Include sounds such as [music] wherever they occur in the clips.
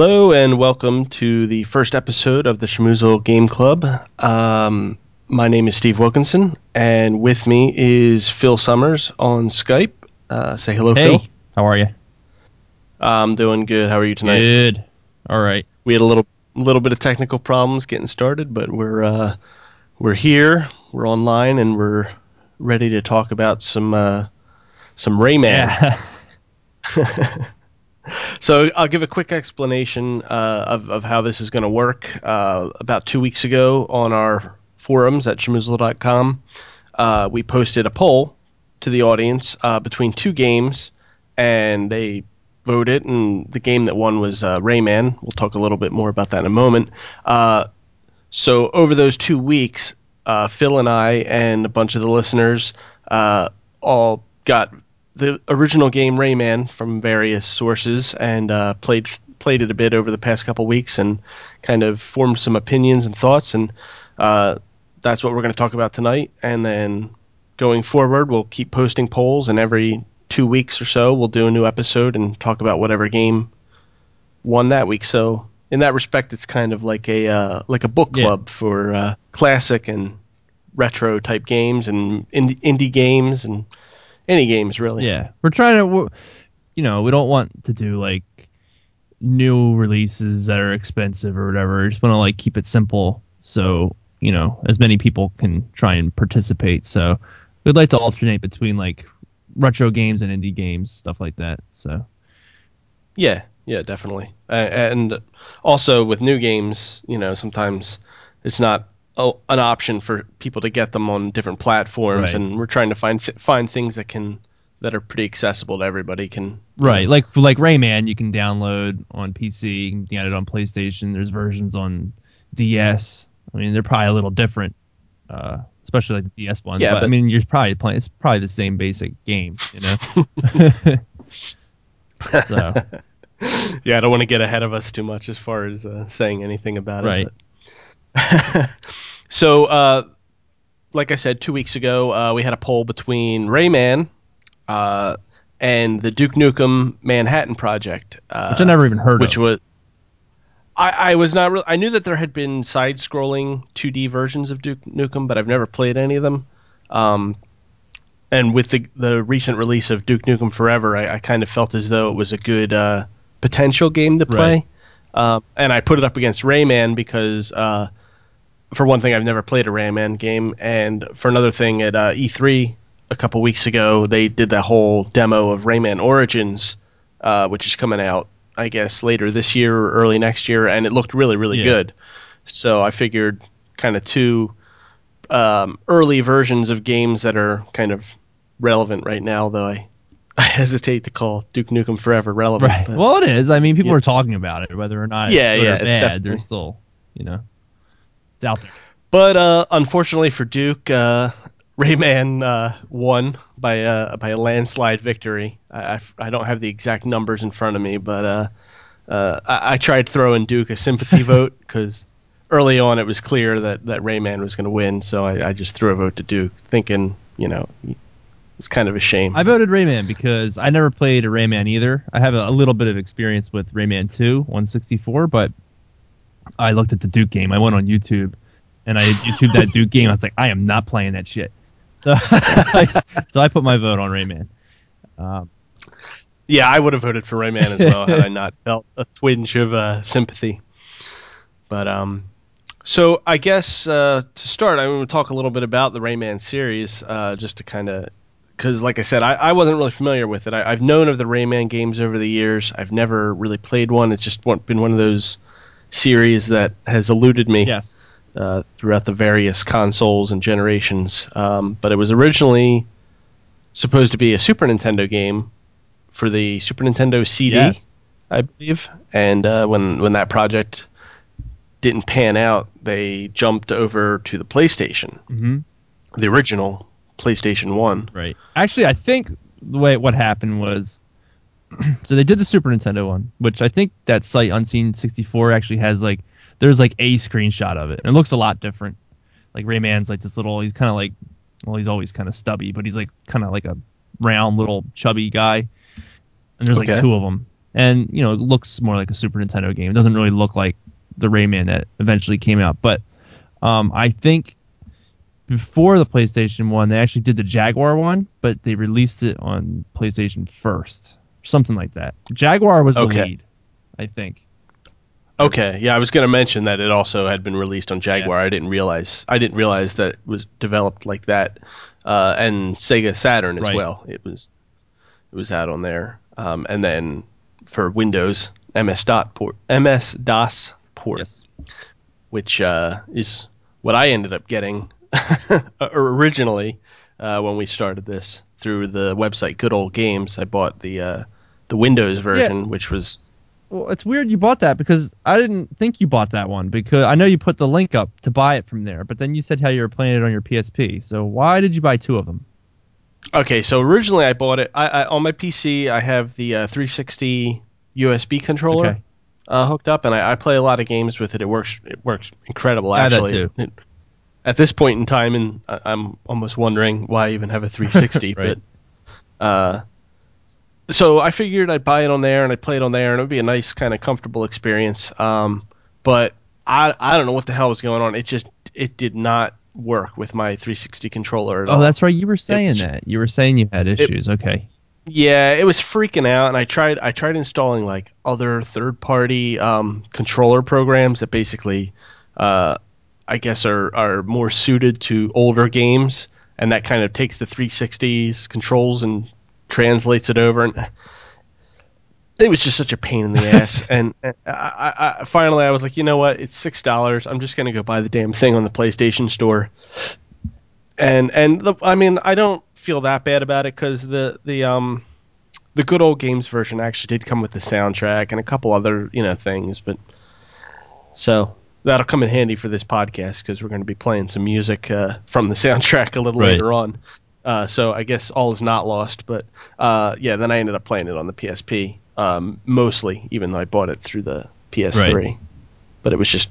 Hello and welcome to the first episode of the Schmoozle Game Club. Um, my name is Steve Wilkinson, and with me is Phil Summers on Skype. Uh, say hello, Hey, Phil. how are you? I'm doing good. How are you tonight? Good. All right. We had a little little bit of technical problems getting started, but we're uh, we're here. We're online, and we're ready to talk about some uh, some Rayman. Yeah. [laughs] [laughs] So I'll give a quick explanation uh, of, of how this is going to work. Uh, about two weeks ago on our forums at schmoozle.com, uh, we posted a poll to the audience uh, between two games, and they voted, and the game that won was uh, Rayman. We'll talk a little bit more about that in a moment. Uh, so over those two weeks, Phil and I and a bunch of the listeners all got the original game Rayman from various sources and uh, played played it a bit over the past couple weeks and kind of formed some opinions and thoughts and uh, that's what we're going to talk about tonight and then going forward we'll keep posting polls and every two weeks or so we'll do a new episode and talk about whatever game won that week so in that respect it's kind of like a uh, like a book Yeah. club for uh, classic and retro type games and indie, indie games and any games really yeah. We're trying to, you know, we don't want to do like new releases that are expensive or whatever. We just want to like keep it simple so, you know, as many people can try and participate. So we'd like to alternate between like retro games and indie games, stuff like that. So, Yeah, yeah, definitely. Uh, and also with new games, you know, sometimes it's not a, an option for people to get them on different platforms, Right. and we're trying to find th- find things that can that are pretty accessible to everybody. Can right. know- Like, like Rayman, you can download on PC, you can get it on PlayStation. There's versions on DS. I mean, they're probably a little different, uh, especially like the DS one. Yeah, but, I mean, you're probably playing. It's probably the same basic game, you know. [laughs] [laughs] so [laughs] yeah, I don't want to get ahead of us too much as far as uh, saying anything about Right. it. but- [laughs] so, uh, like I said, two weeks ago, uh, we had a poll between Rayman uh, and the Duke Nukem Manhattan Project, uh, which I never even heard which of. was. I, I was not. Re- I knew that there had been side-scrolling 2D versions of Duke Nukem, but I've never played any of them. Um, and with the the recent release of Duke Nukem Forever, I, I kind of felt as though it was a good uh, potential game to play. Um, and I put it up against Rayman because, uh, for one thing, I've never played a Rayman game, and for another thing, at uh, E3 a couple weeks ago, they did that whole demo of Rayman Origins, uh, which is coming out, I guess, later this year or early next year, and it looked really, really Yeah. good. So I figured kind of two um, early versions of games that are kind of relevant right now, though I, [laughs] I hesitate to call Duke Nukem Forever relevant. Right. but- Well, it is. I mean, people Yeah. are talking about it, whether or not Yeah, it's yeah, it's bad. definitely- They're still, you know, it's out there. But uh, unfortunately for Duke, uh, Rayman uh, won by uh, by a landslide victory. I, I, I don't have the exact numbers in front of me, but uh, uh, I, I tried throwing Duke a sympathy [laughs] vote because early on it was clear that, that Rayman was going to win, so I, I just threw a vote to Duke, thinking, you know, it's kind of a shame. I voted Rayman because I never played a Rayman either. I have a, a little bit of experience with Rayman 2 on 64, but I looked at the Duke game. I went on YouTube and I YouTube that Duke game. I was like, I am not playing that shit. [laughs] So, so I put my vote on Rayman. Um, Yeah, I would have voted for Rayman as well had I not [laughs] felt a twinge of uh, sympathy. But um, so I guess uh, to start, I want to talk a little bit about the Rayman series, uh, just to kind of, because like I said, I, I wasn't really familiar with it. I, I've known of the Rayman games over the years. I've never really played one. It's just one, been one of those series that has eluded me yes. uh, throughout the various consoles and generations. Um, but it was originally supposed to be a Super Nintendo game for the Super Nintendo CD, Yes. I believe. And uh, when when that project didn't pan out, they jumped over to the PlayStation, hmm the original PlayStation One. Right. Actually, I think the way what happened was, [clears throat] so they did the Super Nintendo one, which I think that site Unseen sixty four actually has like there's like a screenshot of it, and it looks a lot different. Like Rayman's like this little, he's kind of like, well, he's always kind of stubby, but he's like kind of like a round little chubby guy, and there's Okay. like two of them. and you know it looks more like a Super Nintendo game. It doesn't really look like the Rayman that eventually came out, but um, I think before the PlayStation one, they actually did the Jaguar one, but they released it on PlayStation first, something like that. Jaguar was the Okay. lead, I think. Okay, yeah, I was going to mention that it also had been released on Jaguar. I didn't realize I didn't realize that it was developed like that, uh, and Sega Saturn as Right. well. It was it was out on there, um, and then for Windows MS dot port MS DOS port, Yes. which uh, is what I ended up getting [laughs] originally uh, when we started this through the website Good Old Games. I bought the uh, the Windows version, which was Well, it's weird you bought that because I didn't think you bought that one because I know you put the link up to buy it from there, but then you said how you were playing it on your PSP. So why did you buy two of them? Okay, so originally I bought it I, I, on my PC. I have the uh, 360 USB controller Okay. uh, hooked up, and I, I play a lot of games with it. It works. It works incredible. I that Actually, too. It- at this point in time, and I- I'm almost wondering why I even have a [laughs] 360. Right. But uh, so I figured I'd buy it on there, and I'd play it on there, and it would be a nice kind of comfortable experience. Um, but I I don't know what the hell was going on. It just it did not work with my 360 controller at all. Oh, that's right. You were saying was- that. You were saying you had issues. okay. Yeah, it was freaking out, and I tried. I tried installing like other third-party um, controller programs that basically, uh, I guess, are are more suited to older games, and that kind of takes the 360's controls and translates it over. And it was just such a pain in the ass. [laughs] and I, I, I finally, I was like, you know what? It's six dollars. I'm just gonna go buy the damn thing on the PlayStation Store and and the, I mean I don't feel that bad about it because the the um the good old games version actually did come with the soundtrack and a couple other you know things, but so that'll come in handy for this podcast because we're going to be playing some music uh, from the soundtrack a little Right. later on. Uh, so I guess all is not lost, but uh, yeah, then I ended up playing it on the PSP um, mostly, even though I bought it through the PS3. Right. But it was just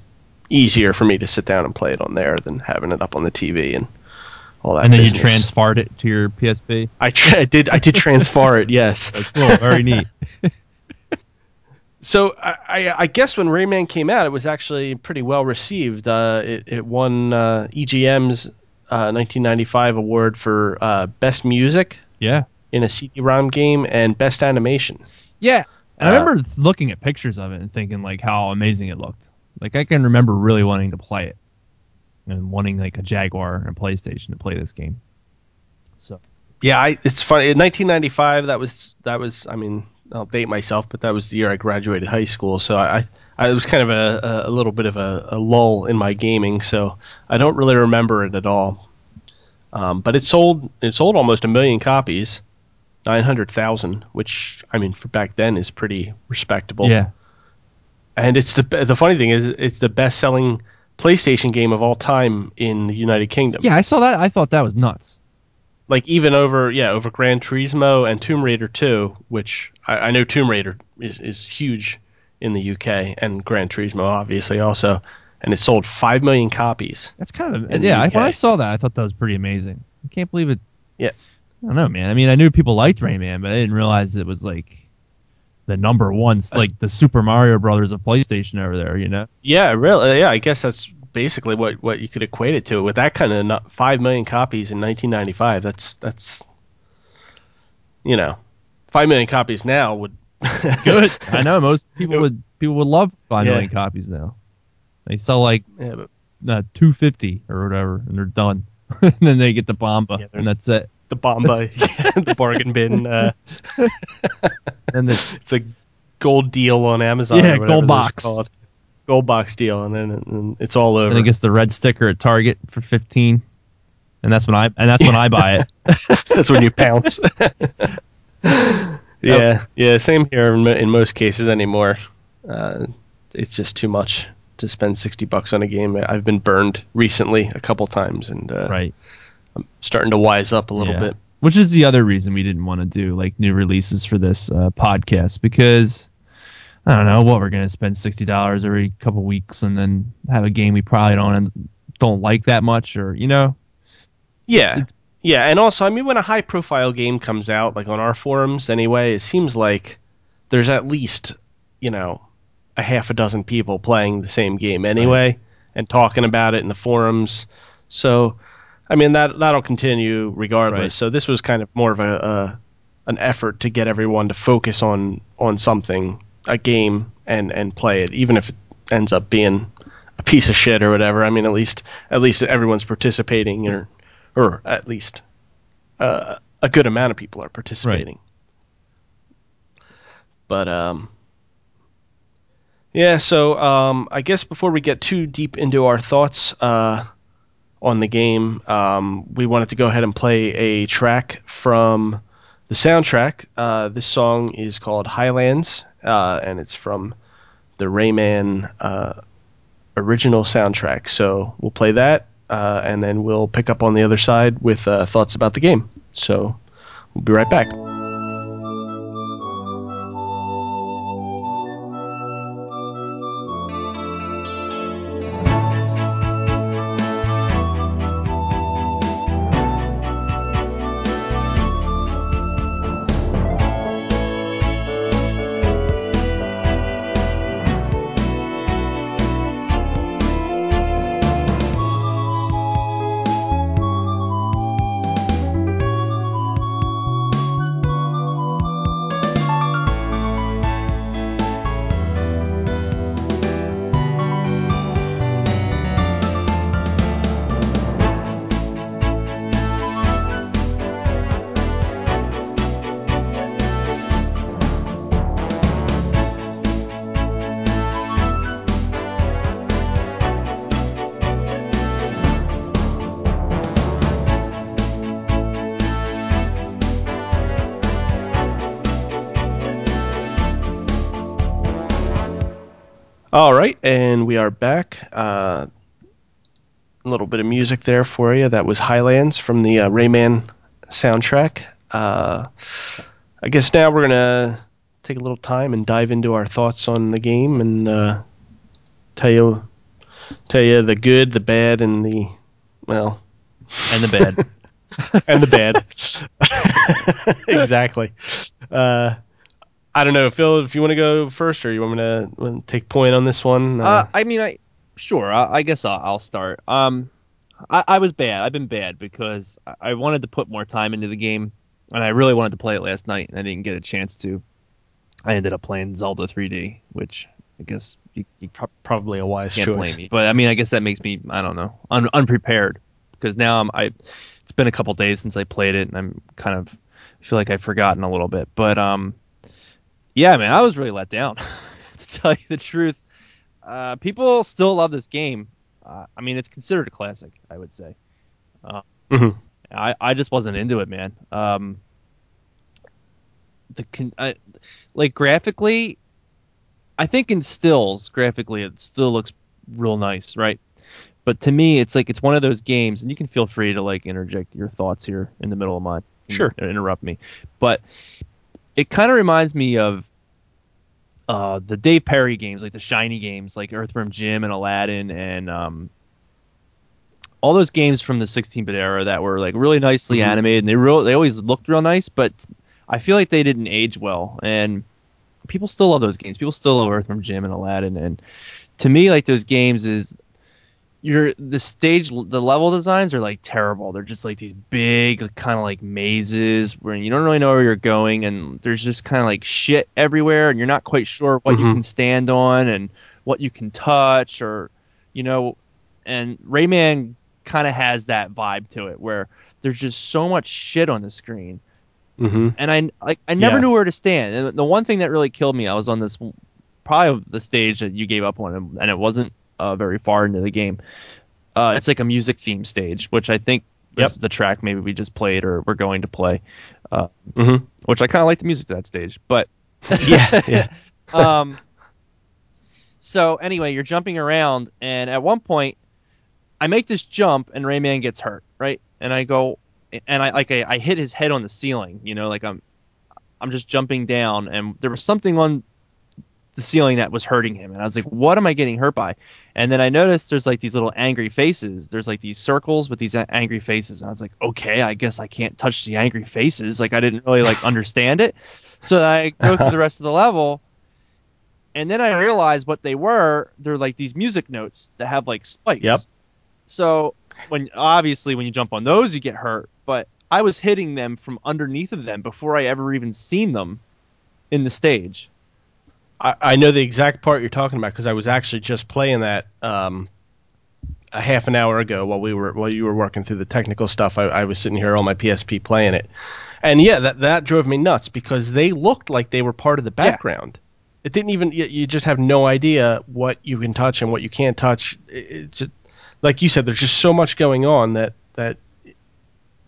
easier for me to sit down and play it on there than having it up on the TV and all that. And then business. you transferred it to your PSP. I, tra- I did. I did transfer it. Yes. Cool. Very neat. [laughs] So I, I, guess when Rayman came out, it was actually pretty well received. Uh, it, it won uh, EGM's uh, 1995 award for uh, best music Yeah. in a CD-ROM game and best animation. Yeah. And I Uh, remember looking at pictures of it and thinking like how amazing it looked. Like I can remember really wanting to play it and wanting like a Jaguar and a PlayStation to play this game. So Yeah, I, it's funny. In 1995, that was that was. I mean, I'll date myself, but that was the year I graduated high school. So I, I it was kind of a, a little bit of a, a lull in my gaming. So I don't really remember it at all. Um, but it sold it sold almost a million copies, nine hundred thousand, which I mean for back then is pretty respectable. yeah. And it's the the funny thing is it's the best selling PlayStation game of all time in the United Kingdom. Yeah, I saw that. I thought that was nuts. Like even over yeah over Gran Turismo and Tomb Raider 2, which I, I know Tomb Raider is is huge in the UK and Gran Turismo obviously also, and it sold five million copies. That's kind of yeah. I, when I saw that, I thought that was pretty amazing. I can't believe it. Yeah. I don't know, man. I mean, I knew people liked Rayman, but I didn't realize it was like the number one, like the Super Mario Brothers of PlayStation over there. You know? Yeah, really. Yeah, I guess that's basically what what you could equate it to with that kind of no- five million copies in 1995. That's that's you know five million copies now would [laughs] Good. I know most people would people would love five Yeah. million copies now. They sell like Yeah, but uh, two fifty or whatever, and they're done. [laughs] and then they get the Bomba, Yeah, and that's it. the Bomba, [laughs] the bargain bin. Uh, And the, it's a gold deal on Amazon. Yeah, or whatever gold box. called. Gold box deal, and then and it's all over. and it gets the red sticker at Target for fifteen, and that's when I and that's when I buy it. [laughs] That's when you pounce. [laughs] yeah, yeah. Same here in, in most cases anymore. Uh, it's just too much to spend sixty bucks on a game. I've been burned recently a couple times, and uh, right. I'm starting to wise up a little Yeah. bit. Which is the other reason we didn't want to do like new releases for this uh, podcast because I don't know what we're gonna spend sixty dollars every couple weeks and then have a game we probably don't don't like that much or you know Yeah. Yeah, and also, I mean, when a high profile game comes out, like on our forums anyway, it seems like there's at least you know a half a dozen people playing the same game anyway right. and talking about it in the forums. So, I mean that that'll continue regardless. Right. So this was kind of more of a, a an effort to get everyone to focus on on something, a game, and and play it, even if it ends up being a piece of shit or whatever. I mean, at least at least everyone's participating, or or at least uh, a good amount of people are participating. Right. But um, yeah. So um, I guess before we get too deep into our thoughts uh, on the game, um, we wanted to go ahead and play a track from the soundtrack. Uh, this song is called Highlands, uh, and it's from the Rayman uh, original soundtrack. So we'll play that, uh, and then we'll pick up on the other side with uh, thoughts about the game. So we'll be right back. All right, and we are back. Uh, a little bit of music there for you. That was Highlands from the uh, Rayman soundtrack. Uh, I guess now we're gonna take a little time and dive into our thoughts on the game and uh, tell you tell you the good, the bad, and the well, and the bad, [laughs] and the bad. [laughs] [laughs] exactly. I don't know, Phil. If you want to go first, or you want me to take point on this one? Uh, uh, I mean, I sure. I, I guess I'll, I'll, start. Um, I, I, was bad. I've been bad because I wanted to put more time into the game, and I really wanted to play it last night, and I didn't get a chance to. I ended up playing Zelda 3D, which I guess you, you probably a wise can't choice. blame me. But I mean, I guess that makes me I don't know un, unprepared because now I'm I. It's been a couple days since I played it, and I'm kind of feel like I've forgotten a little bit. But um, yeah, man, I was really let down. [laughs] to tell you the truth, uh, people still love this game. Uh, I mean, it's considered a classic, I would say. Uh, mm-hmm. I I just wasn't into it, man. Um, the con- I, like graphically, I think in stills graphically it still looks real nice, right? But to me, it's like it's one of those games, and you can feel free to like interject your thoughts here in the middle of mine. Sure, interrupt me, but it kind of reminds me of uh, the Dave Perry games, like the shiny games, like Earthworm Jim and Aladdin, and um, all those games from the 16-bit era that were like really nicely mm-hmm. animated, and they real they always looked real nice, but I feel like they didn't age well, and people still love those games. People still love Earthworm Jim and Aladdin, and to me, like those games is you're the stage the level designs are like terrible they're just like these big kind of like mazes where you don't really know where you're going and there's just kind of like shit everywhere and you're not quite sure what mm-hmm. you can stand on and what you can touch or you know and rayman kind of has that vibe to it where there's just so much shit on the screen mm-hmm. and i like i never yeah. knew where to stand and the one thing that really killed me i was on this probably the stage that you gave up on and it wasn't uh, very far into the game. Uh, it's like a music theme stage, which I think yep. is the track maybe we just played or we're going to play. Uh, mm-hmm. Which I kind of like the music to that stage, but [laughs] yeah, yeah. [laughs] um, so anyway, you're jumping around, and at one point, I make this jump, and Rayman gets hurt, right? And I go, and I like I, I hit his head on the ceiling, you know, like I'm, I'm just jumping down, and there was something on the ceiling that was hurting him. And I was like, what am I getting hurt by? And then I noticed there's like these little angry faces. There's like these circles with these angry faces. And I was like, okay, I guess I can't touch the angry faces. Like I didn't really like [laughs] understand it. So I go through the rest of the level, and then I realize what they were. They're like these music notes that have like spikes. Yep. So when obviously when you jump on those, you get hurt. But I was hitting them from underneath of them before I ever even seen them in the stage. I, I know the exact part you're talking about because I was actually just playing that um, a half an hour ago while we were while you were working through the technical stuff. I, I was sitting here on my PSP playing it, and yeah, that that drove me nuts because they looked like they were part of the background. It didn't even you, you just have no idea what you can touch and what you can't touch. It, it's just, like you said, there's just so much going on that that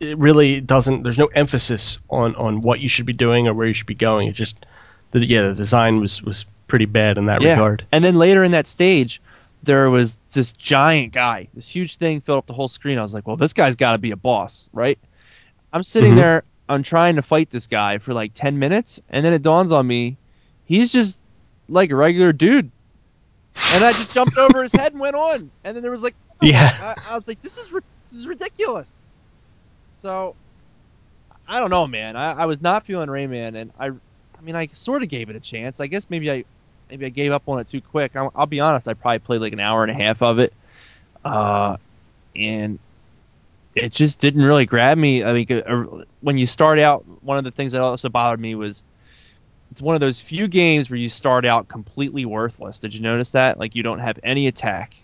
it really doesn't. There's no emphasis on on what you should be doing or where you should be going. It just the yeah the design was was pretty bad in that Yeah. regard. And then later in that stage, there was this giant guy, this huge thing filled up the whole screen. I was like, well, this guy's got to be a boss, right? I'm sitting Mhm. there, I'm trying to fight this guy for like 10 minutes, and then it dawns on me, he's just like a regular dude. And I just jumped over his head and went on. And then there was like, [laughs] Yeah. I, I was like, this is, ri- this is ridiculous. So, I don't know, man. I, I was not feeling Rayman, and I, I mean, I sort of gave it a chance. I guess maybe I, maybe I gave up on it too quick. I'll, I'll be honest. I probably played like an hour and a half of it, uh, and it just didn't really grab me. I mean, uh, when you start out, one of the things that also bothered me was it's one of those few games where you start out completely worthless. Did you notice that? Like you don't have any attack.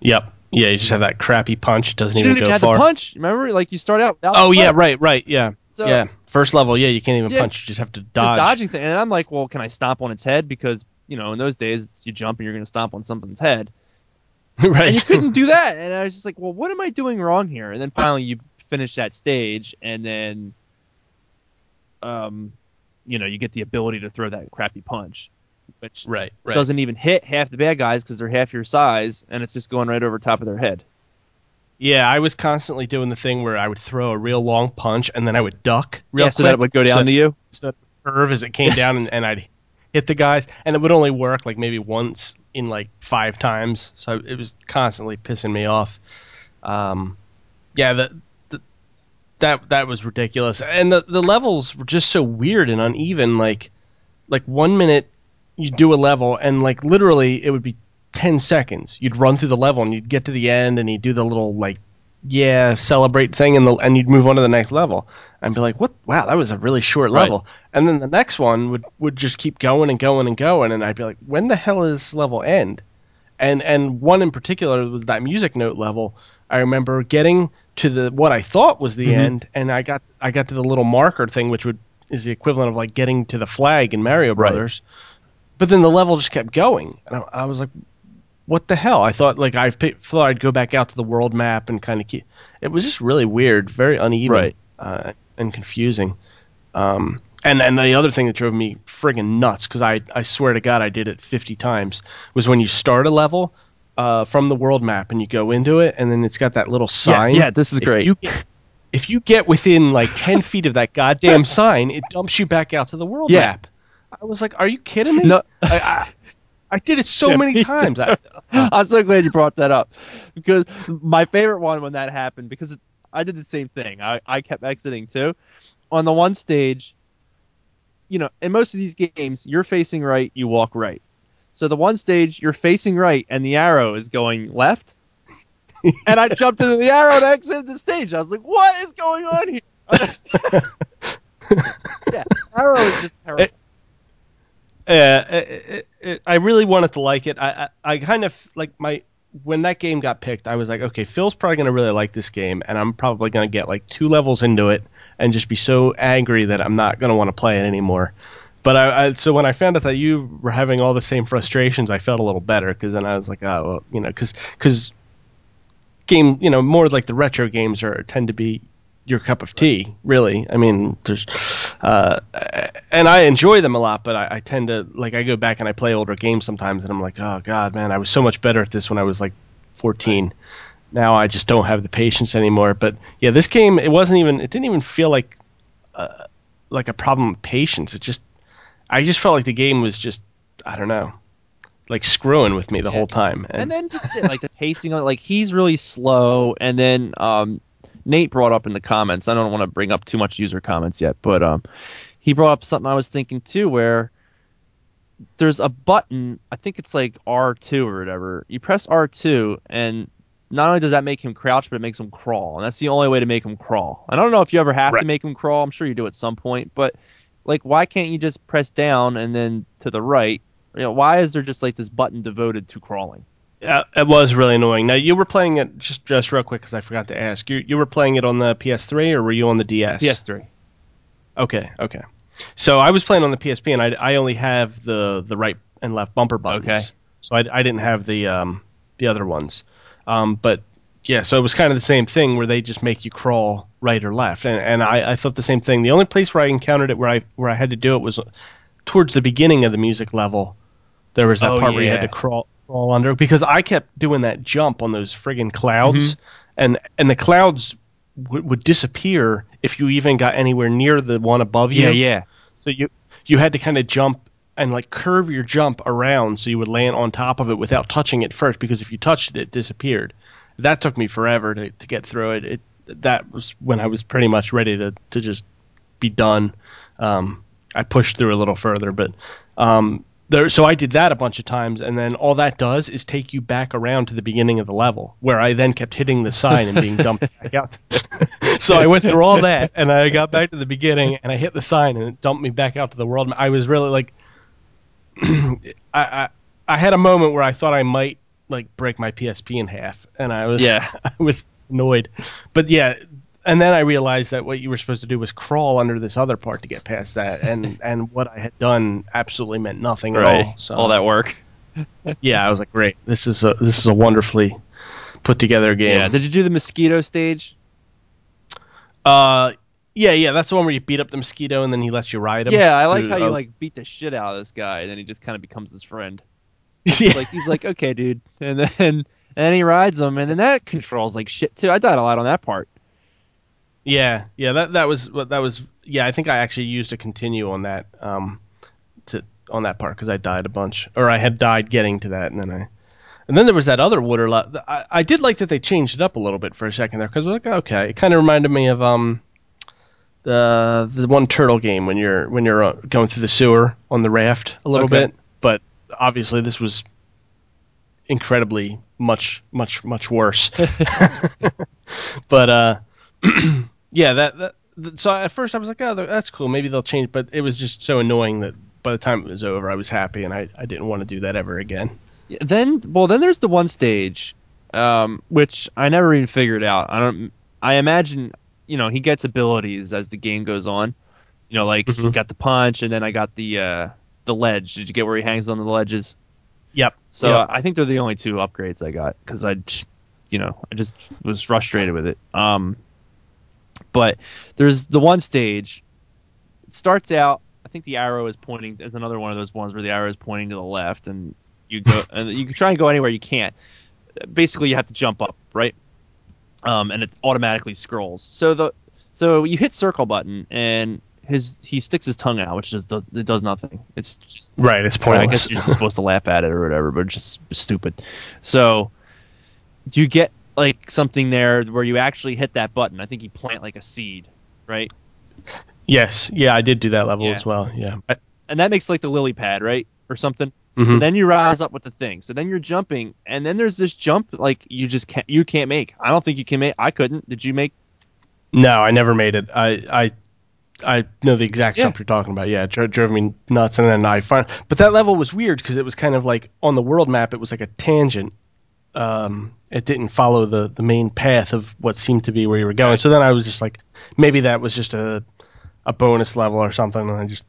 Yep. Yeah, you just have that crappy punch. It doesn't You even even go have far. the punch. Remember, like you start out. Oh yeah, punch. right, right, yeah, So, yeah. First level, yeah, you can't even Yeah. punch. You just have to dodge. dodging thing. And I'm like, well, can I stomp on its head? Because you know, in those days, you jump and you're going to stomp on something's head. [laughs] right. and you couldn't do [laughs] that. And I was just like, well, what am I doing wrong here? And then finally, you finish that stage, and then, um, you know, you get the ability to throw that crappy punch, which right, right. doesn't even hit half the bad guys because they're half your size, and it's just going right over top of their head. Yeah, I was constantly doing the thing where I would throw a real long punch and then I would duck real yeah, so that it would go down so, to you. so curve as it came down and, and I'd hit the guys and it would only work like maybe once in like five times. So it was constantly pissing me off. Um, yeah, the, the, that that was ridiculous. And the the levels were just so weird and uneven like like one minute you do a level and like literally it would be 10 seconds you'd run through the level and you'd get to the end and you'd do the little like yeah celebrate thing and the and you'd move on to the next level and be like what wow that was a really short Right. level and then the next one would would just keep going and going and going and I'd be like when the hell is this level end and and one in particular was that music note level I remember getting to the what I thought was the Mhm. end and I got I got to the little marker thing which would is the equivalent of like getting to the flag in Mario Right. Brothers but then the level just kept going and I, I was like what the hell i thought like i thought i'd go back out to the world map and kind of keep it was just really weird very uneven Right. uh, and confusing um, and and the other thing that drove me friggin' nuts because I, I swear to god i did it 50 times was when you start a level uh, from the world map and you go into it and then it's got that little sign yeah, this is If great. you get- if you get within like 10 feet of that goddamn sign it dumps you back out to the world Yeah. map i was like are you kidding me No. I, I, I did it so Yeah, many times. I, [laughs] I'm so glad you brought that up because my favorite one when that happened because it, I did the same thing. I, I kept exiting too. On the one stage, you know, in most of these games, you're facing right, you walk right. So the one stage, you're facing right, and the arrow is going left. [laughs] and I jumped into the arrow and exited the stage. I was like, "What is going on here?" [laughs] yeah, arrow is just terrible. It, it, it, I really wanted to like it. I, I, I kind of like my when that game got picked. I was like, okay, Phil's probably gonna really like this game, and I'm probably gonna get like two levels into it and just be so angry that I'm not gonna want to play it anymore. But I, I so when I found out that you were having all the same frustrations, I felt a little better because then I was like, oh, well, you know, because because game, you know, more like the retro games are tend to be your cup of tea, really. I mean, there's, uh, and I enjoy them a lot, but I, I tend to like I go back and I play older games sometimes, and I'm like, oh god, man, I was so much better at this when I was like 14. Now I just don't have the patience anymore. But yeah, this game, it wasn't even, it didn't even feel like, uh, like a problem of patience. It just, I just felt like the game was just, I don't know, like screwing with me the Yeah. whole time. and then just like the pacing on like he's really slow and then um nate brought up in the comments i don't want to bring up too much user comments yet but um he brought up something I was thinking too, where there's a button. I think it's like R two or whatever. You press R two, and not only does that make him crouch, but it makes him crawl, and that's the only way to make him crawl. I don't know if you ever have Right. to make him crawl. I'm sure you do at some point, but like, why can't you just press down and then to the right? You know, why is there just like this button devoted to crawling? Yeah, it was really annoying. Now you were playing it just just real quick because I forgot to ask. You you were playing it on the PS3 or were you on the DS? PS3. Okay, okay. So I was playing on the PSP, and I, I only have the the right and left bumper buttons. Okay. So I, I didn't have the um the other ones. Um, but yeah, so it was kind of the same thing where they just make you crawl right or left, and and I, I thought the same thing. The only place where I encountered it where I where I had to do it was towards the beginning of the music level. There was that Oh, part where you had to crawl crawl under because I kept doing that jump on those friggin' clouds, Mm-hmm. and and the clouds w- would disappear if you even got anywhere near the one above you. Yeah, yeah. So you you had to kind of jump and like curve your jump around so you would land on top of it without touching it first because if you touched it, it disappeared. That took me forever to, to get through it. it. That was when I was pretty much ready to, to just be done. Um, I pushed through a little further, but um, there. So I did that a bunch of times, and then all that does is take you back around to the beginning of the level, where I then kept hitting the sign and being dumped back out. [laughs] so I went through all that, and I got back to the beginning, and I hit the sign, and it dumped me back out to the world. I was really like, [clears throat] I, I I had a moment where I thought I might like break my PSP in half, and I was Yeah. [laughs] I was annoyed, but yeah. And then I realized that what you were supposed to do was crawl under this other part to get past that, and [laughs] and what I had done absolutely meant nothing at all. So all that work. [laughs] yeah, I was like, great, this is a this is a wonderfully put together game. Yeah. Did you do the mosquito stage? Uh, yeah, yeah, that's the one where you beat up the mosquito and then he lets you ride him. Yeah, I like through- how you uh, like beat the shit out of this guy, and then he just kind of becomes his friend. [laughs] yeah. Like he's like, okay, dude, and then and then he rides him, and then that controls like shit too. I died a lot on that part. Yeah, yeah, that that was what that was. Yeah, I think I actually used a continue on that um to on that part because I died a bunch, or I had died getting to that, and then I. And then there was that other water. lo- I, I did like that they changed it up a little bit for a second there because like okay, it kind of reminded me of um the the one turtle game when you're when you're uh, going through the sewer on the raft a little Okay. bit, but obviously this was incredibly much much much worse. [laughs] [laughs] but uh [clears throat] yeah, that, that so at first I was like, oh, that's cool. Maybe they'll change, but it was just so annoying that by the time it was over, I was happy and I, I didn't want to do that ever again. Then, well, then there's the one stage, um, which I never even figured out. I don't. I imagine, you know, he gets abilities as the game goes on. You know, like he Mhm. got the punch, and then I got the uh, the ledge. Did you get where he hangs on the ledges? Yep. So Yep. I think they're the only two upgrades I got because I, you know, I just was frustrated with it. Um, but there's the one stage. It starts out. I think the arrow is pointing. There's another one of those ones where the arrow is pointing to the left, and you go [laughs] and you can try and go anywhere you can't. Basically, you have to jump up, right? Um, and it automatically scrolls. So the so you hit circle button, and his he sticks his tongue out, which just does, it does nothing. It's just Right. It's pointless. I guess you're supposed to laugh at it or whatever, but it's just stupid. So, you get like something there where you actually hit that button? I think you plant like a seed, right? yes. Yeah, I did do that level Yeah. as well. Yeah. And that makes like the lily pad, right, or something. So mhm. then you rise up with the thing. So then you're jumping, and then there's this jump like you just can't you can't make. I don't think you can make. I couldn't. Did you make? No, I never made it. I I I know the exact Yeah. jump you're talking about. Yeah, it dro- drove me nuts, and then I find. But that level was weird because it was kind of like on the world map. It was like a tangent. Um, it didn't follow the the main path of what seemed to be where you were going. So then I was just like, maybe that was just a a bonus level or something, and I just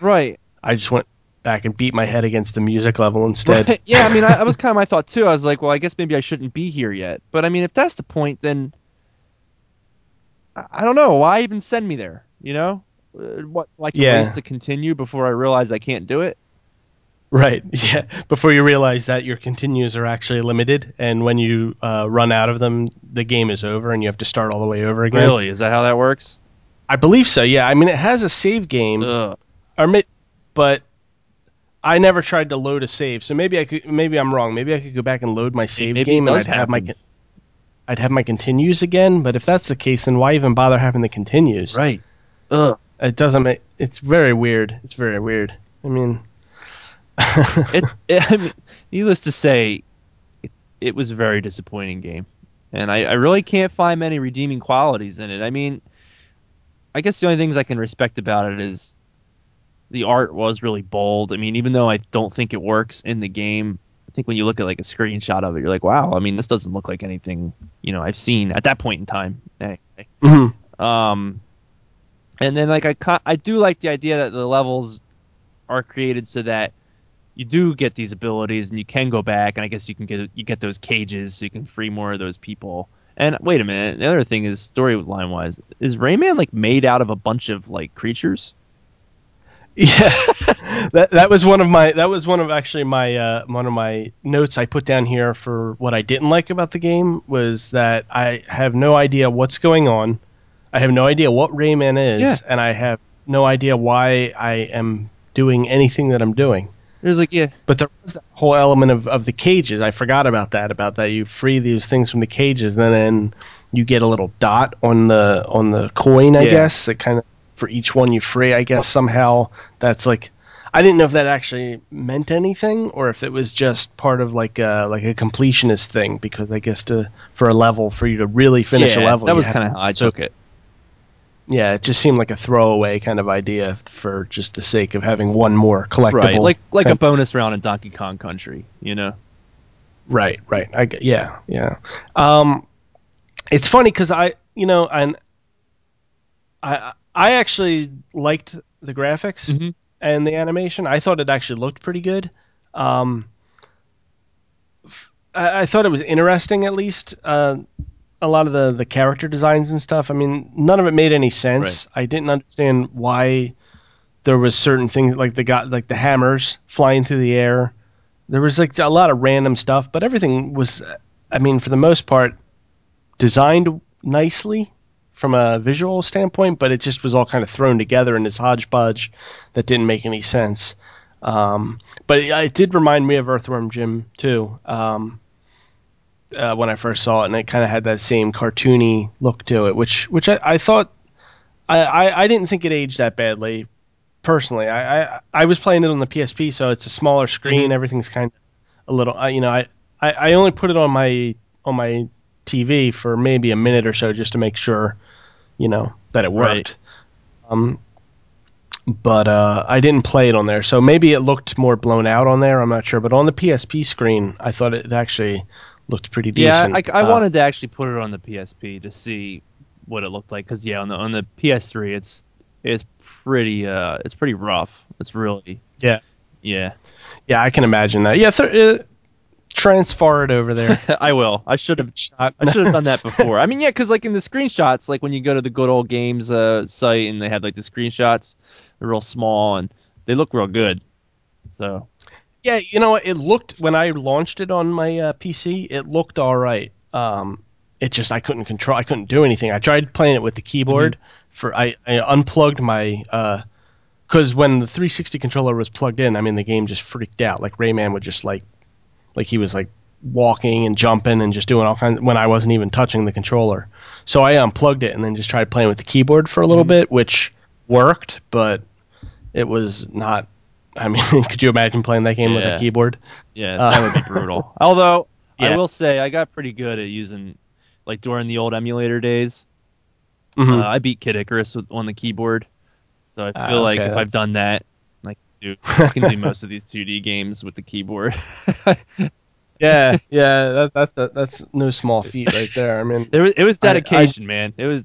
Right. I just went back and beat my head against the music level instead. Right. Yeah, I mean, I, that was kind of my thought too. I was like, well, I guess maybe I shouldn't be here yet. But I mean, if that's the point, then I, I don't know. Why even send me there? You know, Uh, what like Yeah. a ways to continue before I realize I can't do it. Right. [laughs] Yeah. Before you realize that your continues are actually limited, and when you uh, run out of them, the game is over, and you have to start all the way over again. Really? Is that how that works? I believe so. Yeah. I mean, it has a save game, Ugh. or but I never tried to load a save, so maybe I could. Maybe I'm wrong. Maybe I could go back and load my save Maybe game, and I'd have my. I'd have my continues again, but if that's the case, then why even bother having the continues? Right. Ugh. It doesn't make. It's very weird. It's very weird. I mean, [laughs] it, it, I mean, needless to say, it, it was a very disappointing game, and I, I really can't find many redeeming qualities in it. I mean, I guess the only things I can respect about it is the art was really bold. I mean, even though I don't think it works in the game, I think when you look at like a screenshot of it, you're like, wow. I mean, this doesn't look like anything you know I've seen at that point in time. Anyway. mhm. Um, and then like I I do like the idea that the levels are created so that you do get these abilities and you can go back and I guess you can get you get those cages so you can free more of those people. And wait a minute, the other thing is storyline wise, is Rayman like made out of a bunch of like creatures? [laughs] Yeah, that that was one of my that was one of actually my uh, one of my notes I put down here for what I didn't like about the game was that I have no idea what's going on. I have no idea what Rayman is, Yeah. and I have no idea why I am doing anything that I'm doing. There's like yeah, But there was that whole element of, of the cages. I forgot about that. About that, you free these things from the cages, and then you get a little dot on the on the coin. I Yeah. guess that kind of for each one you free. I guess somehow that's like I didn't know if that actually meant anything or if it was just part of like a like a completionist thing. Because I guess to for a level for you to really finish a level, That was kind of how I took it. Yeah, it just seemed like a throwaway kind of idea for just the sake of having one more collectible. Right, like like a bonus round in Donkey Kong Country, you know. Right, right. I yeah, yeah. Um, it's funny because I, you know, and I, I actually liked the graphics Mhm. and the animation. I thought it actually looked pretty good. Um, I thought it was interesting, at least. Uh, a lot of the the character designs and stuff. I mean, none of it made any sense. I didn't understand why there was certain things like the got like the hammers flying through the air. There was like a lot of random stuff, but everything was, I mean, for the most part, designed nicely from a visual standpoint, but it just was all kind of thrown together in this hodgepodge that didn't make any sense. Um, but it, it did remind me of Earthworm Jim too. Um, uh, when I first saw it, and it kind of had that same cartoony look to it, which which I, I thought I, I, I didn't think it aged that badly personally. I, I I was playing it on the PSP, so it's a smaller screen. Everything's kind of a little. I, you know, I, I I only put it on my on my TV for maybe a minute or so just to make sure, you know, that it worked. Right. Um, but uh, I didn't play it on there, so maybe it looked more blown out on there. I'm not sure, but on the PSP screen, I thought it actually looked pretty Yeah, decent. I, I Uh, wanted to actually put it on the PSP to see what it looked like because yeah, on the on the PS3, it's it's pretty uh it's pretty rough. It's really Yeah. yeah. Yeah, I can imagine that. Yeah, th- uh, transfer it over there. [laughs] I will. I should have Shot. I should have done that [laughs] before. I mean, yeah, because like in the screenshots, like when you go to the good old games uh, site and they had like the screenshots, they're real small and they look real good. So Yeah, you know, what, it looked when I launched it on my uh, PC, it looked all right. Um, it just I couldn't control, I couldn't do anything. I tried playing it with the keyboard. For I, I unplugged my because when the 360 controller was plugged in, I mean the game just freaked out. Like Rayman would just like like he was like walking and jumping and just doing all kinds when I wasn't even touching the controller. So I unplugged it and then just tried playing with the keyboard for a little bit, which worked, but it was not. I mean, [laughs] could you imagine playing that game with a keyboard? yeah, Uh, that would be brutal. [laughs] Although I will say I got pretty good at using like during the old emulator days. Mhm. Uh, I beat Kid Icarus with, on the keyboard, so I feel like okay, if I've done that, like dude, I can do most of these 2D games with the keyboard. [laughs] yeah, yeah, that, that's a, that's no small feat right there. I mean, There was, it was I- I- dedication, man. It was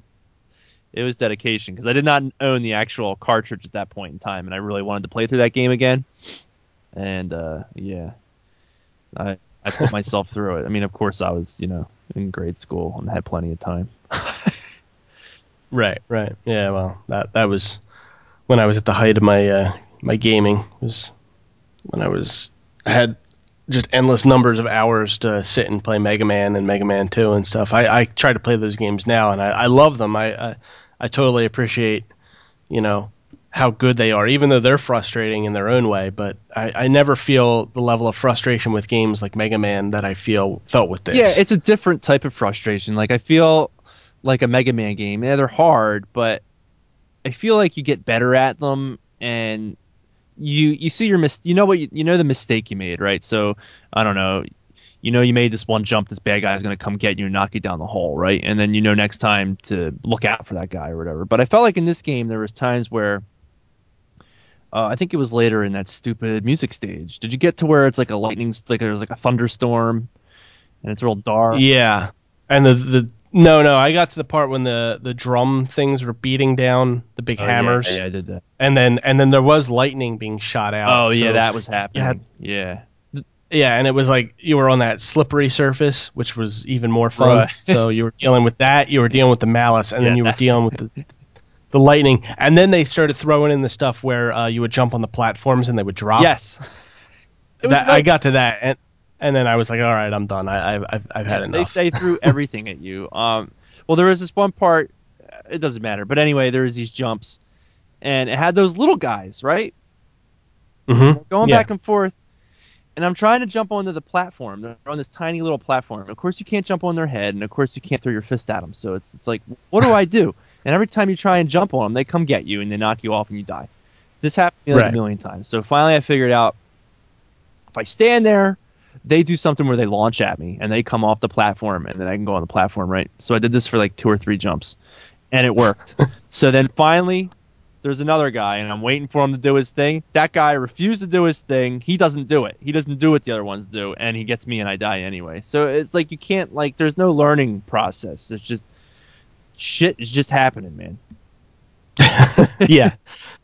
it was dedication because I did not own the actual cartridge at that point in time, and I really wanted to play through that game again. And uh, yeah, I I put myself [laughs] through it. I mean, of course, I was you know in grade school and had plenty of time. [laughs] right, right, yeah. Well, that that was when I was at the height of my uh, my gaming. It was when I was I had just endless numbers of hours to sit and play Mega Man and Mega Man Two and stuff. I, I try to play those games now, and I, I love them. I, I I totally appreciate you know how good they are, even though they're frustrating in their own way. But I, I never feel the level of frustration with games like Mega Man that I feel felt with this. Yeah, it's a different type of frustration. Like I feel like a Mega Man game. Yeah, they're hard, but I feel like you get better at them and you you see your mis- you know what you, you know the mistake you made, right? So I don't know, you know you made this one jump, this bad guy is going to come get you and knock you down the hole, right? And then you know next time to look out for that guy or whatever. But I felt like in this game there was times where uh, I think it was later in that stupid music stage. Did you get to where it's like a lightning, like there's like a thunderstorm, and it's real dark? Yeah, and the the no no I got to the part when the the drum things were beating down the big Oh, hammers, Yeah, I did that. and then and then there was lightning being shot out. Oh yeah, that was happening. Yeah. yeah, and it was like you were on that slippery surface, which was even more fun. Right. so you were dealing with that, you were dealing with the malice, and then you were dealing with the the lightning, and then they started throwing in the stuff where uh, you would jump on the platforms and they would drop. Yes. That- I got to that, and and then I was like, all right, I'm done. I, I've I've, I've had they, enough. they threw [laughs] everything at you. Um, well, there was this one part. It doesn't matter, but anyway, there was these jumps, and it had those little guys, right, Mhm. going Yeah. back and forth. And I'm trying to jump onto the platform. They're on this tiny little platform. Of course, you can't jump on their head, and of course, you can't throw your fist at them. So it's, it's like, what do I do? And every time you try and jump on them, they come get you and they knock you off and you die. This happened to me like Right. a million times. So finally, I figured out if I stand there, they do something where they launch at me and they come off the platform and then I can go on the platform, right? So I did this for like two or three jumps and it worked. [laughs] so then finally, there's another guy and I'm waiting for him to do his thing. That guy refused to do his thing. He doesn't do it. He doesn't do what the other ones do and he gets me and I die anyway. So it's like you can't like there's no learning process. It's just shit is just happening, man. [laughs] yeah,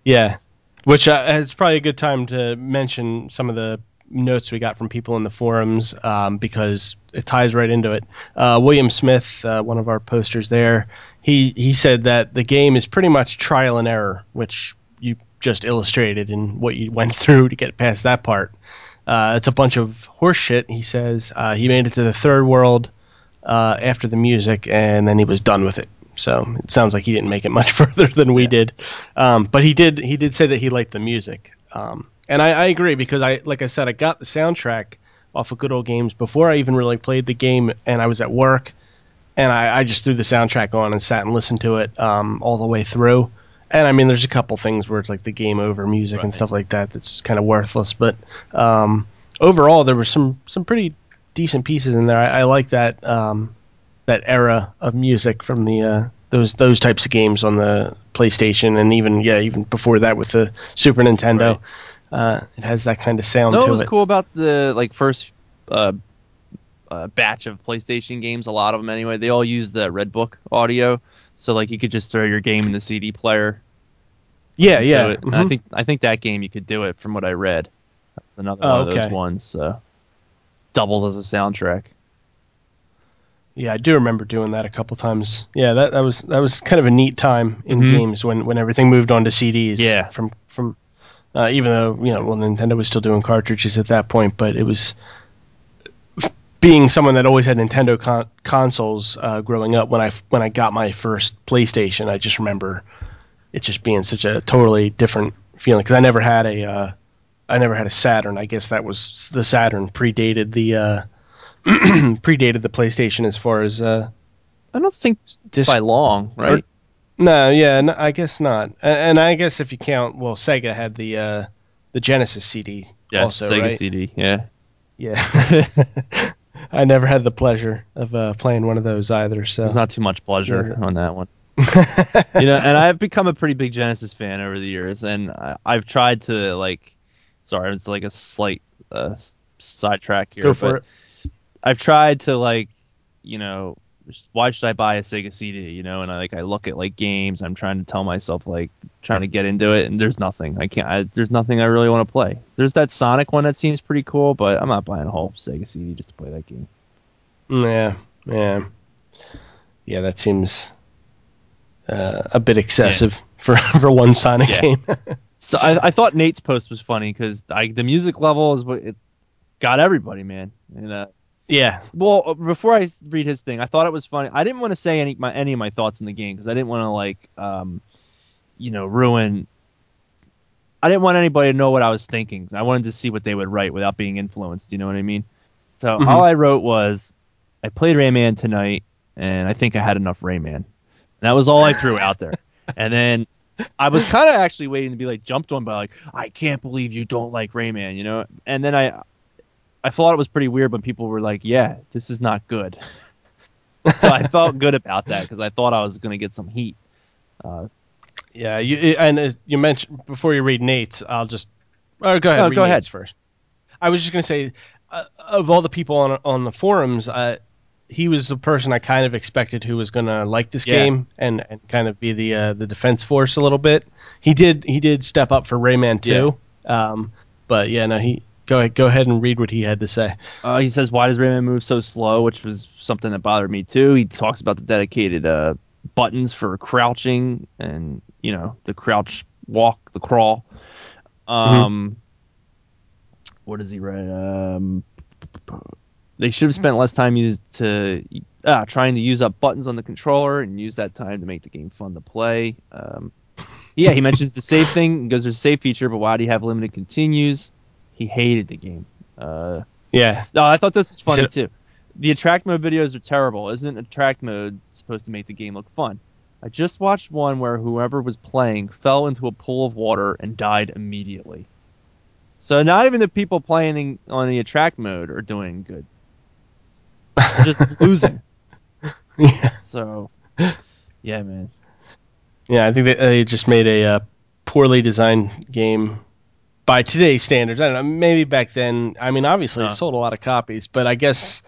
yeah. Which uh, is probably a good time to mention some of the notes we got from people in the forums um, because it ties right into it. Uh, William Smith, uh, one of our posters there, he he said that the game is pretty much trial and error, which you just illustrated in what you went [laughs] through to get past that part. Uh, it's a bunch of horseshit. He says uh, he made it to the third world uh, after the music, and then he was done with it. So it sounds like he didn't make it much [laughs] further than we did. Um, but he did he did say that he liked the music, um, and I, I agree because I like I said I got the soundtrack off of Good Old Games before I even really played the game, and I was at work, and I, I just threw the soundtrack on and sat and listened to it um, all the way through. And I mean, there's a couple things where it's like the game over music and stuff like that that's kind of worthless, but um, overall there were some some pretty decent pieces in there. I, I like that um, that era of music from the uh, those those types of games on the PlayStation and even yeah even before that with the Super Nintendo. Uh, it has that kind of sound No, to what was it. cool about the like first uh, uh, batch of PlayStation games? A lot of them, anyway. They all use the Red Book audio, so like you could just throw your game in the CD player. Yeah, and yeah. so it- and I think I think that game you could do it from what I read. That's another Oh, one of those ones. So doubles as a soundtrack. Yeah, I do remember doing that a couple times. Yeah, that, that was that was kind of a neat time in Mhm. games when, when everything moved on to CDs. Yeah. From from uh, even though you know well Nintendo was still doing cartridges at that point, but it was being someone that always had Nintendo con- consoles uh, growing up. When I when I got my first PlayStation, I just remember it just being such a totally different feeling because I never had a uh, I never had a Saturn. I guess that was the Saturn predated the. Uh, [clears throat] predated the PlayStation as far as uh, I don't think disc by long, right? No, yeah, no, I guess not. And, and I guess if you count, well, Sega had the uh, the Genesis CD yeah, also, Sega right? CD. Yeah, Yeah. [laughs] I never had the pleasure of uh, playing one of those either. So there's not too much pleasure Yeah. on that one. [laughs] you know, and I've become a pretty big Genesis fan over the years, and I, I've tried to like, sorry, it's like a slight uh, sidetrack here. go for but it. I've tried to like, you know, why should I buy a Sega CD? You know, and I like I look at like games. I'm trying to tell myself like trying to get into it, and there's nothing. I can't. I, there's nothing I really want to play. There's that Sonic one that seems pretty cool, but I'm not buying a whole Sega CD just to play that game. Yeah, yeah, yeah. That seems uh, a bit excessive [laughs] for for one Sonic Yeah. game. [laughs] So I, I thought Nate's post was funny because the music level is what it got everybody, man. And uh, yeah, well, uh, before I read his thing, I thought it was funny. I didn't want to say any my any of my thoughts in the game because I didn't want to like, um, you know, ruin. I didn't want anybody to know what I was thinking. I wanted to see what they would write without being influenced. You know what I mean? So Mhm. all I wrote was, I played Rayman tonight, and I think I had enough Rayman. And that was all I threw [laughs] out there. And then I was kind of actually waiting to be like jumped on by like I can't believe you don't like Rayman, you know. And then I I thought it was pretty weird when people were like, "Yeah, this is not good." [laughs] so I felt good about that because I thought I was going to get some heat. Uh, yeah, you and as you mentioned before you read Nate's, I'll just go ahead. Oh, read go ahead. Nate's first. I was just going to say, uh, of all the people on on the forums, uh, he was the person I kind of expected who was going to like this Yeah. game and, and kind of be the uh, the defense force a little bit. He did he did step up for Rayman too. Um, but yeah, no, he go ahead, go ahead and read what he had to say. Uh, he says, "Why does Rayman move so slow?" Which was something that bothered me too. He talks about the dedicated uh, buttons for crouching and you know the crouch, walk, the crawl. Um, what does he write? Um, they should have spent less time used to ah, trying to use up buttons on the controller and use that time to make the game fun to play. Um, yeah, he mentions the save thing. He goes, "There's a save feature, but why do you have limited continues?" He hated the game. Uh, Yeah, no, I thought this was funny So- too. The attract mode videos are terrible. Isn't attract mode supposed to make the game look fun? I just watched one where whoever was playing fell into a pool of water and died immediately. So not even the people playing on the attract mode are doing good. [laughs] They're just losing. yeah, So, yeah, man. yeah. I think they, they just made a uh, poorly designed game by today's standards. I don't know. Maybe back then. I mean, obviously, Uh. it sold a lot of copies, but I guess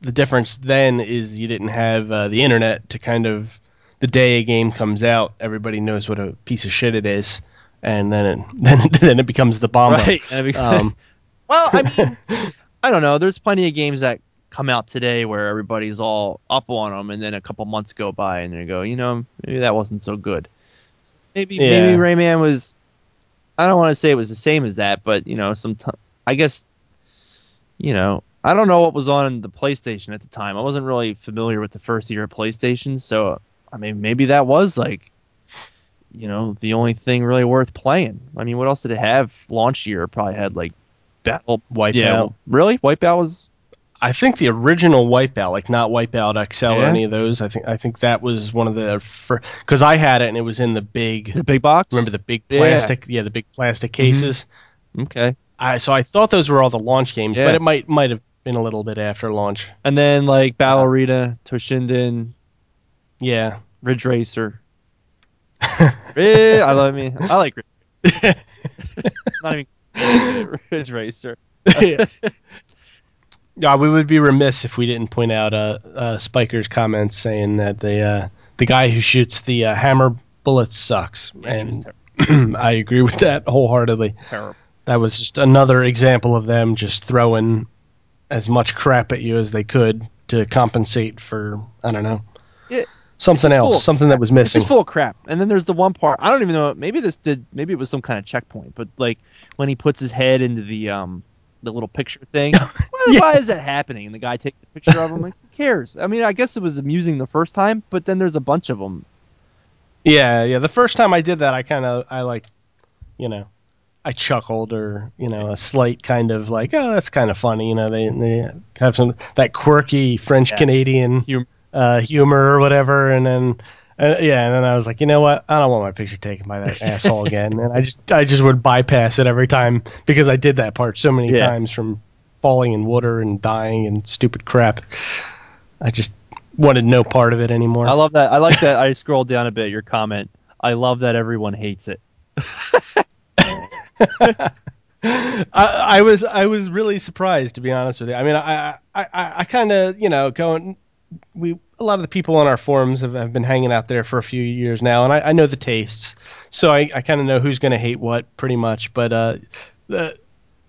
the difference then is you didn't have uh, the internet to kind of the day a game comes out, everybody knows what a piece of shit it is, and then it [laughs] then then it becomes the bomb. Right. And it becomes- Um, [laughs] Well, I mean, [laughs] I don't know. There's plenty of games that come out today where everybody's all up on them, and then a couple months go by, and they go, you know, maybe that wasn't so good. Maybe Yeah. maybe Rayman was. I don't want to say it was the same as that, but you know, some. T- I guess. You know, I don't know what was on the PlayStation at the time. I wasn't really familiar with the first year of PlayStation, so I mean, maybe that was like. You know, the only thing really worth playing. I mean, what else did it have? Launch year probably had like Battle Wipeout. yeah, really? Wipeout was I think the original Wipeout, like not Wipeout XL or any of those. I think I think that was one of the because I had it and it was in the big. the big box. Remember the big plastic? Yeah, the big plastic mm-hmm. cases. Okay, I so I thought those were all the launch games, Yeah. but it might might have been a little bit after launch. and then like Battle Arena, Toshinden, Yeah. Ridge Racer. [laughs] I love me. I like Ridge. [laughs] [laughs] Not even Ridge Racer. Yeah, we would be remiss if we didn't point out uh, uh, Spiker's comments saying that the uh, the guy who shoots the uh, hammer bullets sucks, Yeah, and [clears throat] I agree with that wholeheartedly. Terrible. That was just another example of them just throwing as much crap at you as they could to compensate for I don't know Yeah, something else, something that was It's missing. just full of crap. And then there's the one part I don't even know. Maybe this did. Maybe it was some kind of checkpoint. But like when he puts his head into the um the little picture thing. [laughs] why, Yeah. why is that happening? And the guy takes the picture of him. Like who cares? I mean, I guess it was amusing the first time, but then there's a bunch of them. Yeah, yeah. The first time I did that, I kind of, I like, you know, I chuckled or you know, a slight kind of like, oh, that's kind of funny. You know, they they have some that quirky French Canadian Humor. uh, humor or whatever, and then. Uh, yeah, and then I was like, you know what? I don't want my picture taken by that asshole again, and I just, I just would bypass it every time because I did that part so many Yeah. times from falling in water and dying and stupid crap. I just wanted no part of it anymore. I love that. I like that. I scrolled down a bit. Your comment. I love that everyone hates it. [laughs] I, I was I was really surprised to be honest with you. I mean, I I, I, I kind of you know going we a lot of the people on our forums have, have been hanging out there for a few years now, and I, I know the tastes, so I, I kind of know who's going to hate what pretty much. But uh, the,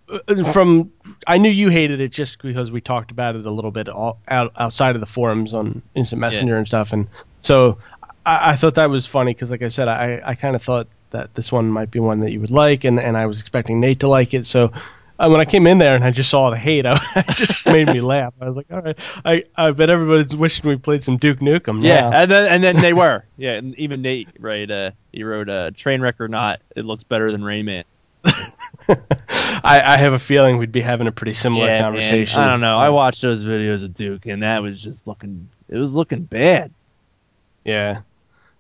uh, from I knew you hated it just because we talked about it a little bit all, out, outside of the forums on Instant Messenger and stuff, and so I, I thought that was funny because, like I said, I, I kind of thought that this one might be one that you would like, and, and I was expecting Nate to like it. So uh, when I came in there and I just saw the hate, [laughs] I, it just made me laugh. I was like, all right, I, I bet everybody's wishing we played some Duke Nukem. Yeah, now. and then and then they were. Yeah, and even Nate, right? Uh, he wrote uh, "Train wreck or not, it looks better than Rayman." [laughs] I, I have a feeling we'd be having a pretty similar yeah, man. conversation. I don't know. I watched those videos of Duke, and that was just looking. It was looking bad. Yeah.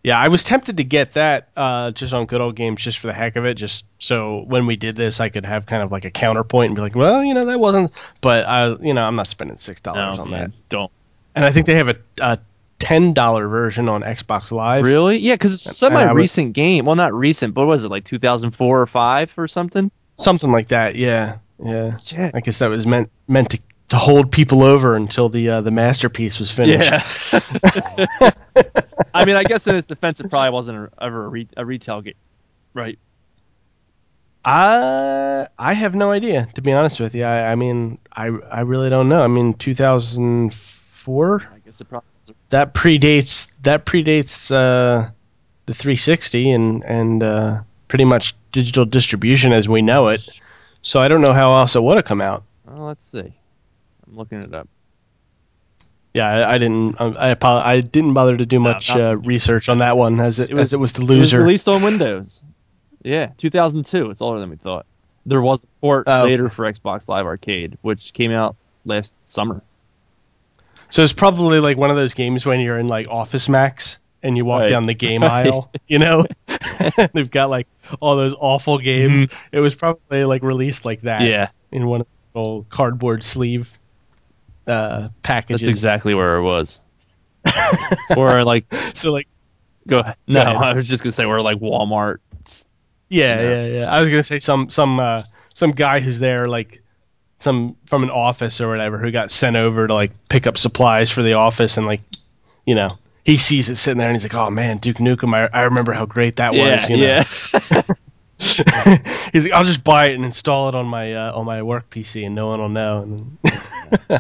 Yeah, I was tempted to get that uh, just on good old games, just for the heck of it, just so when we did this, I could have kind of like a counterpoint and be like, well, you know, that wasn't. But I, you know, I'm not spending six dollars No, on man, that. don't. And I think they have a, a ten dollar version on Xbox Live. Really? Yeah, because it's a And I semi-recent game. Well, not recent, but what was it like 2004 or five or something? Something like that. Yeah, yeah. Yeah. I guess that was meant meant to, to hold people over until the uh, the masterpiece was finished. Yeah. [laughs] I mean, I guess in its defense, it probably wasn't a, ever a, re- a retail game, right? I I have no idea to be honest with you. I, I mean, I I really don't know. I mean, 2004. I guess it probably. Was that predates that predates uh, the 360 and and uh, pretty much digital distribution as we know it. So I don't know how else it would have come out. well, let's see. I'm looking it up. Yeah, I, I didn't. um, I apo- I didn't bother to do much uh, research on that one as it, It was- as it was the It was loser. released on Windows. Yeah, 2002. It's older than we thought. There was a port Oh. later for Xbox Live Arcade, which came out last summer. So it's probably like one of those games when you're in like Office Max and you walk Right. down the game aisle, you know. [laughs] [laughs] They've got like all those awful games. It was probably like released like that. Mm-hmm. Yeah, in one of the little cardboard sleeve uh, packages. that's exactly where it was. [laughs] or like, So like, go ahead. No, ahead. I was just gonna say we're like Walmart. yeah, Yeah. yeah, yeah. I was gonna say some some uh, some guy who's there like some from an office or whatever who got sent over to like pick up supplies for the office and like you know he sees it sitting there and he's like, oh man, Duke Nukem, I, I remember how great that yeah, was. You know? yeah. [laughs] he's like, I'll just buy it and install it on my uh, on my work PC and no one will know. [laughs]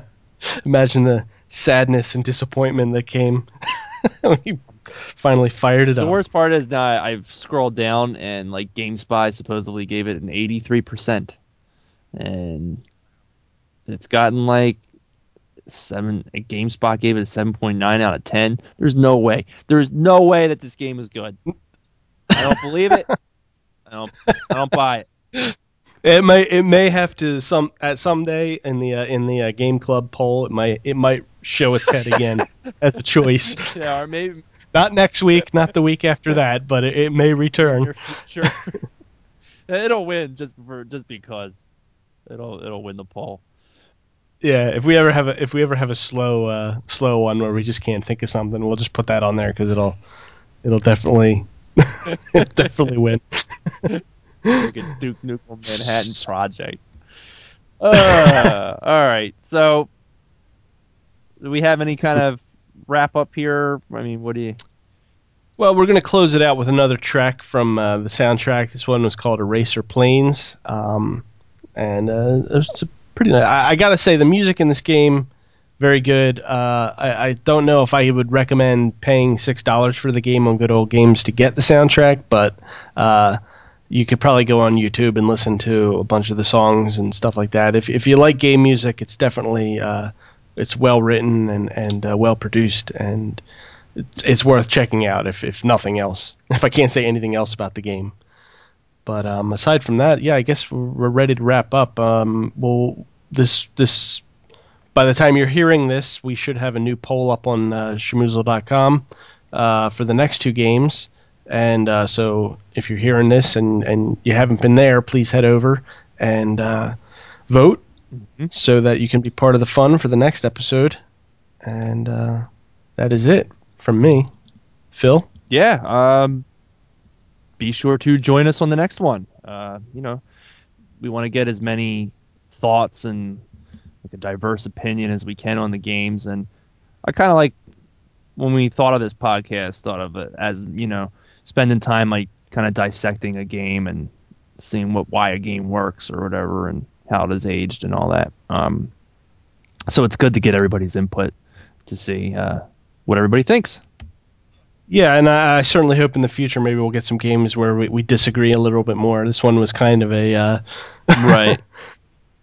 Imagine the sadness and disappointment that came [laughs] when he finally fired it The up. The worst part is now I- I've scrolled down and like GameSpy supposedly gave it an 83%. And it's gotten like seven GameSpot gave it a 7.9 out of 10. There's no way. There's no way that this game is good. I don't believe it. [laughs] I don't I don't buy it. [laughs] It may it may have to some at some day in the uh, in the uh, game club poll. It might it might show its head again [laughs] as a choice. Yeah, or maybe Not next week, not the week after that, but it, it may return. future. [laughs] it'll win just for just because. It'll it'll win the poll. Yeah, if we ever have a if we ever have a slow uh, slow one where we just can't think of something, we'll just put that on there because it'll it'll definitely [laughs] it'll definitely win. A Duke Nukem Manhattan project. Uh, [laughs] all right. So, do we have any kind of wrap up here? I mean, what do you? Well, we're going to close it out with another track from uh, the soundtrack. This one was called Eraser Plains, um, and uh, it's a pretty nice. I, I got to say, the music in this game very good. Uh, I, I don't know if I would recommend paying six dollars for the game on Good Old Games to get the soundtrack, but uh, you could probably go on YouTube and listen to a bunch of the songs and stuff like that. If if you like game music, it's definitely uh, it's well written and and uh, well produced and it's, it's worth checking out if, if nothing else. [laughs] If I can't say anything else about the game. But um, aside from that, yeah, I guess we're, ready to wrap up. Um, well, this this by the time you're hearing this, we should have a new poll up on uh, Schmoozle.com uh, for the next two games. And uh, so, if you're hearing this and, and you haven't been there, please head over and uh, vote Mhm. so that you can be part of the fun for the next episode. And uh, that is it from me, Phil. Yeah. Um, be sure to join us on the next one. Uh, you know, we want to get as many thoughts and like a diverse opinion as we can on the games. And I kind of like when we thought of this podcast, thought of it as you know, spending time like kind of dissecting a game and seeing what why a game works or whatever and how it is aged and all that. Um, so it's good to get everybody's input to see uh, what everybody thinks. Yeah, and I, I certainly hope in the future maybe we'll get some games where we, we disagree a little bit more. This one was kind of a uh, [laughs] Right.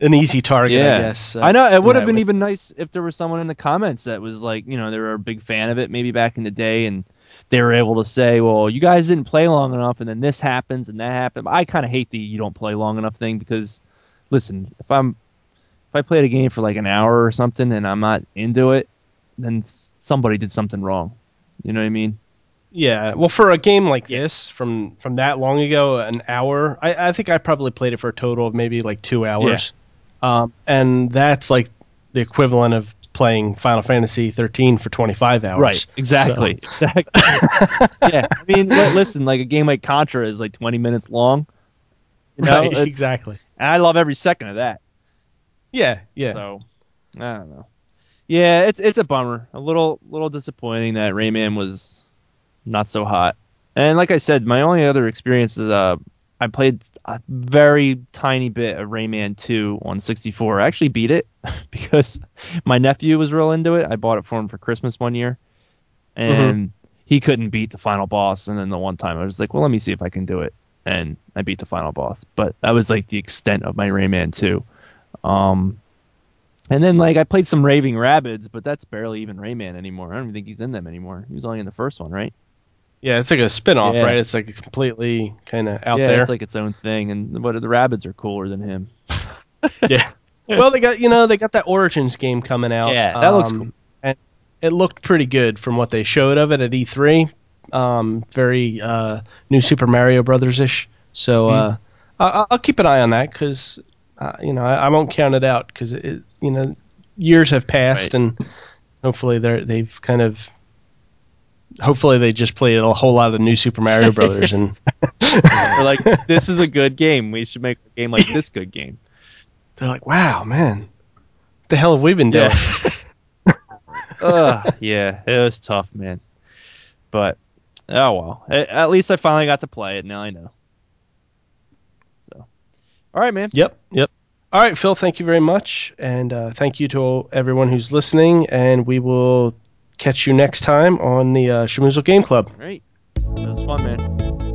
an easy target, Yeah. I guess. uh, I know it would have been way. even nice if there was someone in the comments that was like, you know, they were a big fan of it maybe back in the day and they were able to say, well, you guys didn't play long enough and then this happens and that happened. I kind of hate the you don't play long enough thing because listen, if I'm if I played a game for like an hour or something and I'm not into it, then somebody did something wrong. You know what I mean? Yeah, well, for a game like this from from that long ago, an hour, I, I think I probably played it for a total of maybe like two hours, um, and that's like the equivalent of playing Final Fantasy 13 for 25 hours. Right. Exactly. [laughs] Exactly. [laughs] yeah. I mean, li- listen, like a game like Contra is like 20 minutes long. You know? right. It's- Exactly. And I love every second of that. Yeah. Yeah. So I don't know. Yeah, it's it's a bummer. A little little disappointing that Rayman was not so hot. And like I said, my only other experience is uh I played a very tiny bit of Rayman 2 on 64. I actually beat it [laughs] because my nephew was real into it. I bought it for him for Christmas one year. And he couldn't beat the final boss and then the one time I was like, "Well, let me see if I can do it." And I beat the final boss. But that was like the extent of my Rayman 2. Um and then like I played some Raving Rabbids, but that's barely even Rayman anymore. I don't even think he's in them anymore. He was only in the first one, right? Yeah. It's like a spin off, Yeah. right? It's like a completely kind of out there. yeah, there. it's like its own thing. And what the rabbits are cooler than him. [laughs] yeah. well, they got you know they got that Origins game coming out. Yeah, that looks um, cool. And it looked pretty good from what they showed of it at E3. Um, very uh, new Super Mario Brothers ish. So uh, I- I'll keep an eye on that because uh, you know I, I won't count it out because it you know years have passed Right. and hopefully they're they've kind of hopefully they just played a whole lot of new Super Mario Brothers and They're [laughs] like, this is a good game. We should make a game like this good game. they're like wow man what the hell have we been doing Yeah. [laughs] Ugh, yeah, it was tough, man. But oh well. A- At least I finally got to play it. Now I know. So, all right, man. Yep, yep. All right, Phil, thank you very much. And uh, thank you to everyone who's listening. And we will catch you next time on the uh, Game Club. All right, that was fun, man.